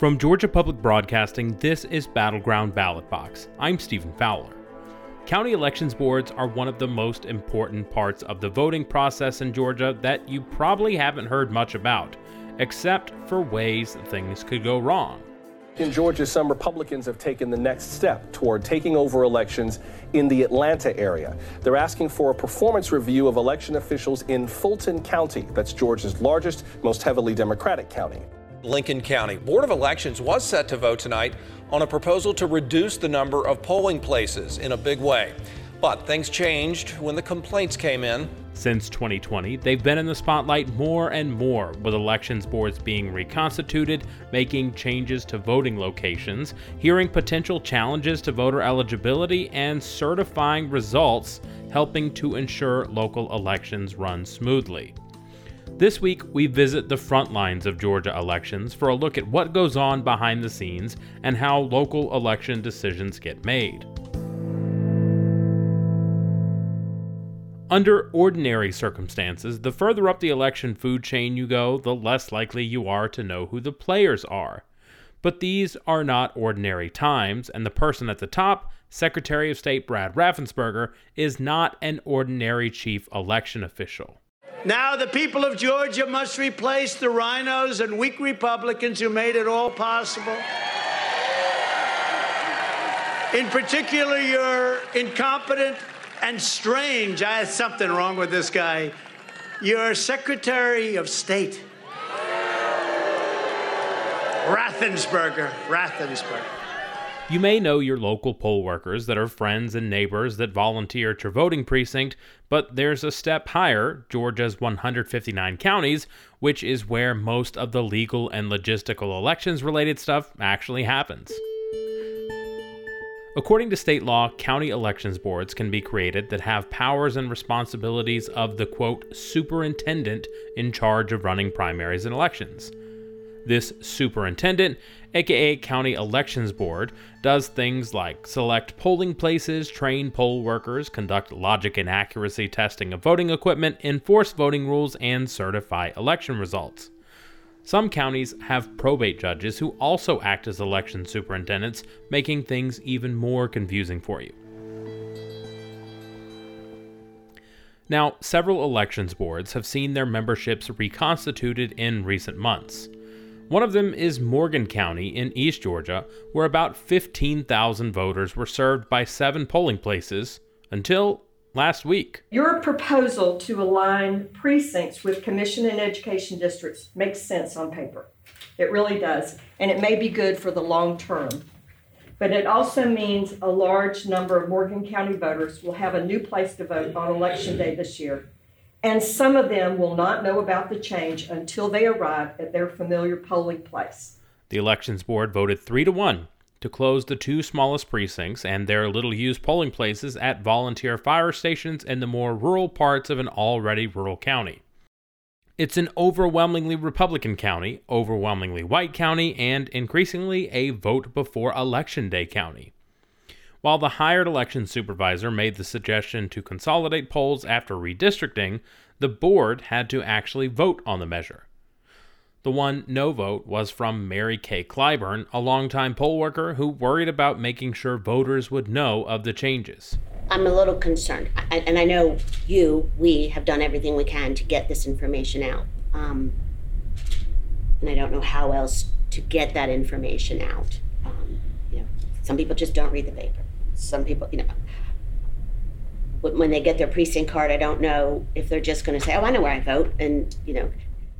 From Georgia Public Broadcasting, this is Battleground Ballot Box. I'm Stephen Fowler. County elections boards are one of the most important parts of the voting process in Georgia that you probably haven't heard much about, except for ways things could go wrong. In Georgia, some Republicans have taken the next step toward taking over elections in the Atlanta area. They're asking for a performance review of election officials in Fulton County. That's Georgia's largest, most heavily Democratic county. Lincoln County Board of Elections was set to vote tonight on a proposal to reduce the number of polling places in a big way. But things changed when the complaints came in. Since 2020, they've been in the spotlight more and more, with elections boards being reconstituted, making changes to voting locations, hearing potential challenges to voter eligibility, and certifying results, helping to ensure local elections run smoothly. This week, we visit the front lines of Georgia elections for a look at what goes on behind the scenes and how local election decisions get made. Under ordinary circumstances, the further up the election food chain you go, the less likely you are to know who the players are. But these are not ordinary times, and the person at the top, Secretary of State Brad Raffensperger, is not an ordinary chief election official. Now the people of Georgia must replace the RINOs and weak Republicans who made it all possible. In particular, your incompetent and strange, I had something wrong with this guy, your Secretary of State, Raffensperger. Raffensperger. You may know your local poll workers that are friends and neighbors that volunteer at your voting precinct, but there's a step higher, Georgia's 159 counties, which is where most of the legal and logistical elections related stuff actually happens. According to state law, county elections boards can be created that have powers and responsibilities of the quote superintendent in charge of running primaries and elections. This superintendent, aka County Elections Board, does things like select polling places, train poll workers, conduct logic and accuracy testing of voting equipment, enforce voting rules, and certify election results. Some counties have probate judges who also act as election superintendents, making things even more confusing for you. Now, several elections boards have seen their memberships reconstituted in recent months. One of them is Morgan County in East Georgia, where about 15,000 voters were served by seven polling places until last week. Your proposal to align precincts with commission and education districts makes sense on paper. It really does. And it may be good for the long term. But it also means a large number of Morgan County voters will have a new place to vote on election day this year and some of them will not know about the change until they arrive at their familiar polling place. The Elections Board voted 3 to 1 to close the two smallest precincts and their little used polling places at volunteer fire stations in the more rural parts of an already rural county. It's an overwhelmingly Republican county, overwhelmingly white county, and increasingly a vote before election day county. While the hired election supervisor made the suggestion to consolidate polls after redistricting, the board had to actually vote on the measure. The one no vote was from Mary Kay Clyburn, a longtime poll worker who worried about making sure voters would know of the changes. I'm a little concerned, and I know you, we have done everything we can to get this information out. Um, and I don't know how else to get that information out. Um, you know, some people just don't read the paper some people, you know, when they get their precinct card, I don't know if they're just going to say, "Oh, I know where I vote," and you know.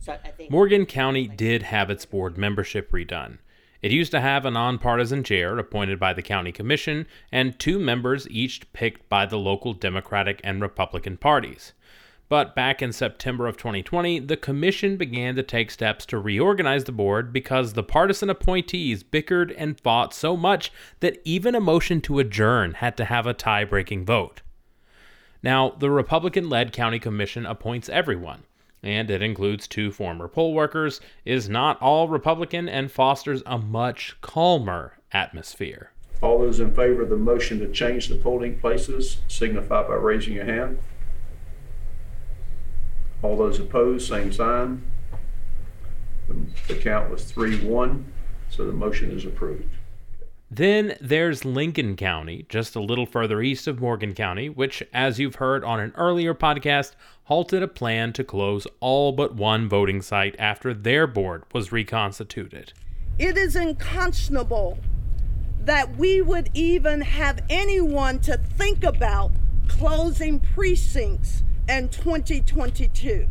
So I think Morgan County did have its board membership redone. It used to have a nonpartisan chair appointed by the county commission and two members each picked by the local Democratic and Republican parties. But back in September of 2020, the commission began to take steps to reorganize the board because the partisan appointees bickered and fought so much that even a motion to adjourn had to have a tie breaking vote. Now, the Republican led county commission appoints everyone, and it includes two former poll workers, is not all Republican, and fosters a much calmer atmosphere. All those in favor of the motion to change the polling places signify by raising your hand. All those opposed, same sign. The- The count was three, one. So the motion is approved. Then there's Lincoln County, just a little further east of Morgan County, which, as you've heard on an earlier podcast, halted a plan to close all but one voting site after their board was reconstituted. It is unconscionable that we would even have anyone to think about closing precincts in 2022.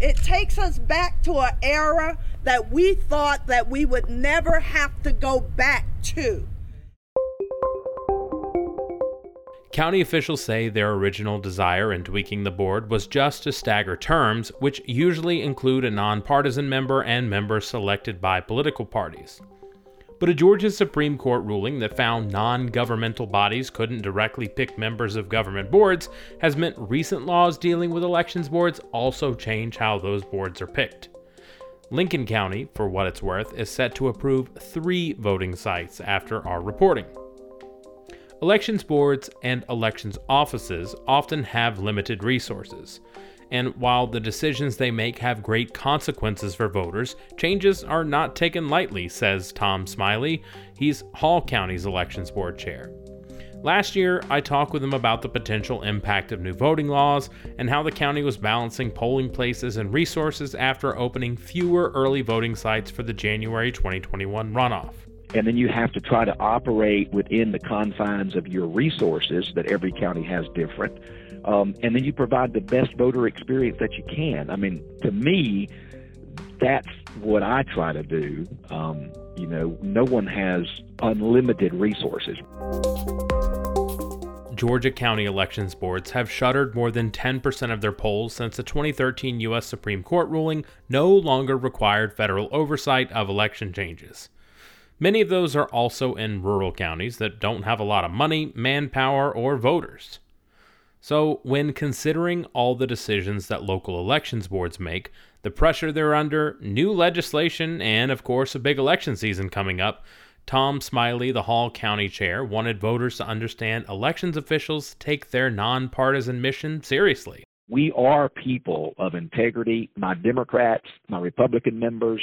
It takes us back to an era that we thought that we would never have to go back to. County officials say their original desire in tweaking the board was just to stagger terms, which usually include a nonpartisan member and members selected by political parties. But a Georgia Supreme Court ruling that found non governmental bodies couldn't directly pick members of government boards has meant recent laws dealing with elections boards also change how those boards are picked. Lincoln County, for what it's worth, is set to approve three voting sites after our reporting. Elections boards and elections offices often have limited resources and while the decisions they make have great consequences for voters, changes are not taken lightly, says Tom Smiley. He's Hall County's Elections Board chair. Last year, I talked with him about the potential impact of new voting laws and how the county was balancing polling places and resources after opening fewer early voting sites for the January 2021 runoff. And then you have to try to operate within the confines of your resources that every county has different um, and then you provide the best voter experience that you can. I mean, to me, that's what I try to do. Um, you know, no one has unlimited resources. Georgia county elections boards have shuttered more than 10% of their polls since the 2013 U.S. Supreme Court ruling no longer required federal oversight of election changes. Many of those are also in rural counties that don't have a lot of money, manpower, or voters. So, when considering all the decisions that local elections boards make, the pressure they're under, new legislation, and of course a big election season coming up, Tom Smiley, the Hall County chair, wanted voters to understand elections officials take their nonpartisan mission seriously. We are people of integrity. My Democrats, my Republican members,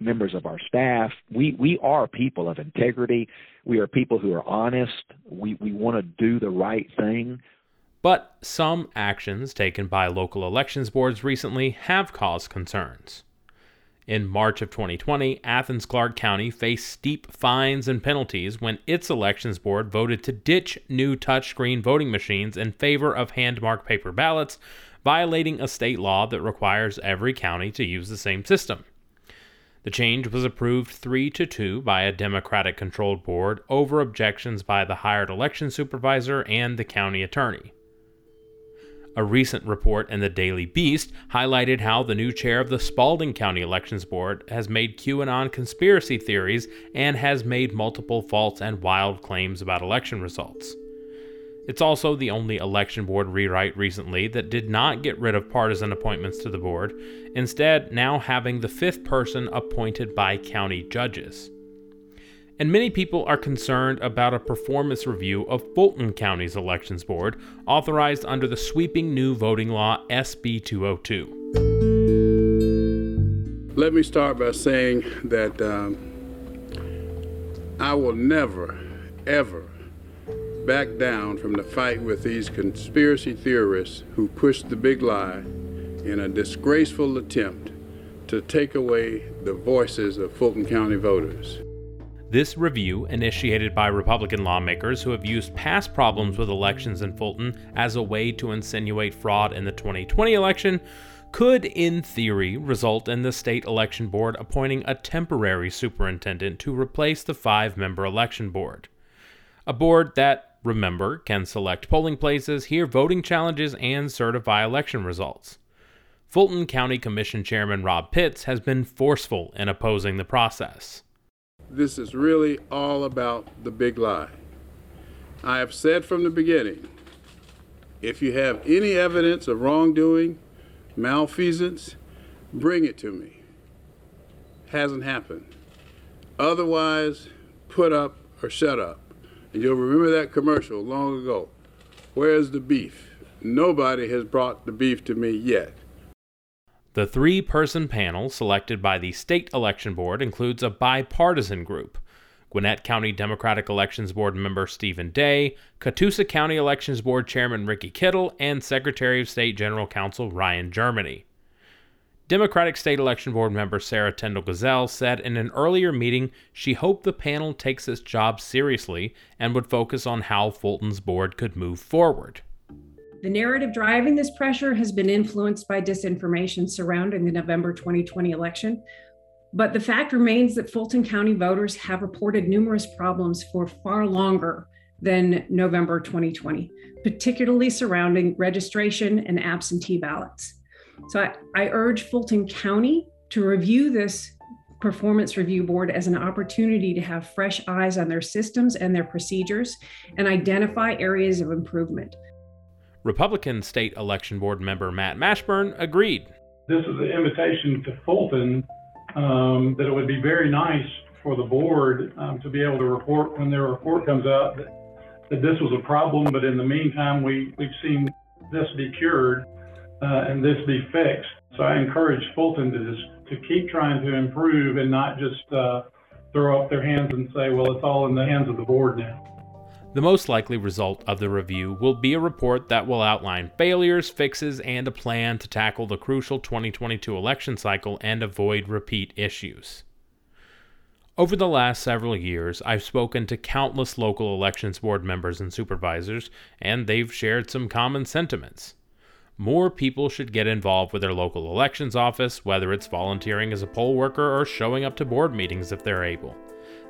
members of our staff, we, we are people of integrity. We are people who are honest. We, we want to do the right thing. But some actions taken by local elections boards recently have caused concerns. In March of 2020, Athens Clarke County faced steep fines and penalties when its elections board voted to ditch new touchscreen voting machines in favor of hand marked paper ballots, violating a state law that requires every county to use the same system. The change was approved 3 to 2 by a Democratic controlled board over objections by the hired election supervisor and the county attorney. A recent report in the Daily Beast highlighted how the new chair of the Spalding County Elections Board has made QAnon conspiracy theories and has made multiple false and wild claims about election results. It's also the only election board rewrite recently that did not get rid of partisan appointments to the board, instead, now having the fifth person appointed by county judges and many people are concerned about a performance review of Fulton County's elections board, authorized under the sweeping new voting law SB 202. Let me start by saying that um, I will never, ever back down from the fight with these conspiracy theorists who pushed the big lie in a disgraceful attempt to take away the voices of Fulton County voters. This review, initiated by Republican lawmakers who have used past problems with elections in Fulton as a way to insinuate fraud in the 2020 election, could, in theory, result in the state election board appointing a temporary superintendent to replace the five member election board. A board that, remember, can select polling places, hear voting challenges, and certify election results. Fulton County Commission Chairman Rob Pitts has been forceful in opposing the process. This is really all about the big lie. I have said from the beginning if you have any evidence of wrongdoing, malfeasance, bring it to me. Hasn't happened. Otherwise, put up or shut up. And you'll remember that commercial long ago. Where's the beef? Nobody has brought the beef to me yet. The three person panel selected by the state election board includes a bipartisan group Gwinnett County Democratic Elections Board member Stephen Day, Catoosa County Elections Board Chairman Ricky Kittle, and Secretary of State General Counsel Ryan Germany. Democratic State Election Board member Sarah Tindall Ghazal said in an earlier meeting she hoped the panel takes its job seriously and would focus on how Fulton's board could move forward. The narrative driving this pressure has been influenced by disinformation surrounding the November 2020 election. But the fact remains that Fulton County voters have reported numerous problems for far longer than November 2020, particularly surrounding registration and absentee ballots. So I, I urge Fulton County to review this performance review board as an opportunity to have fresh eyes on their systems and their procedures and identify areas of improvement. Republican State Election Board member Matt Mashburn agreed. This is an invitation to Fulton um, that it would be very nice for the board um, to be able to report when their report comes out that, that this was a problem, but in the meantime, we, we've seen this be cured uh, and this be fixed. So I encourage Fulton to just to keep trying to improve and not just uh, throw up their hands and say, well, it's all in the hands of the board now. The most likely result of the review will be a report that will outline failures, fixes, and a plan to tackle the crucial 2022 election cycle and avoid repeat issues. Over the last several years, I've spoken to countless local elections board members and supervisors, and they've shared some common sentiments. More people should get involved with their local elections office, whether it's volunteering as a poll worker or showing up to board meetings if they're able.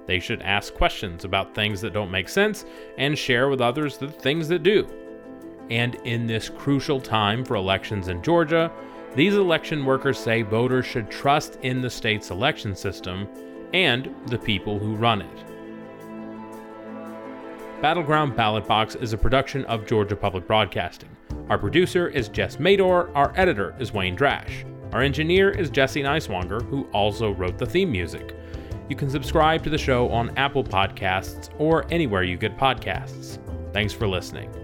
They should ask questions about things that don't make sense and share with others the things that do. And in this crucial time for elections in Georgia, these election workers say voters should trust in the state's election system and the people who run it. Battleground Ballot Box is a production of Georgia Public Broadcasting. Our producer is Jess Mador, our editor is Wayne Drash. Our engineer is Jesse Neiswanger, who also wrote the theme music. You can subscribe to the show on Apple Podcasts or anywhere you get podcasts. Thanks for listening.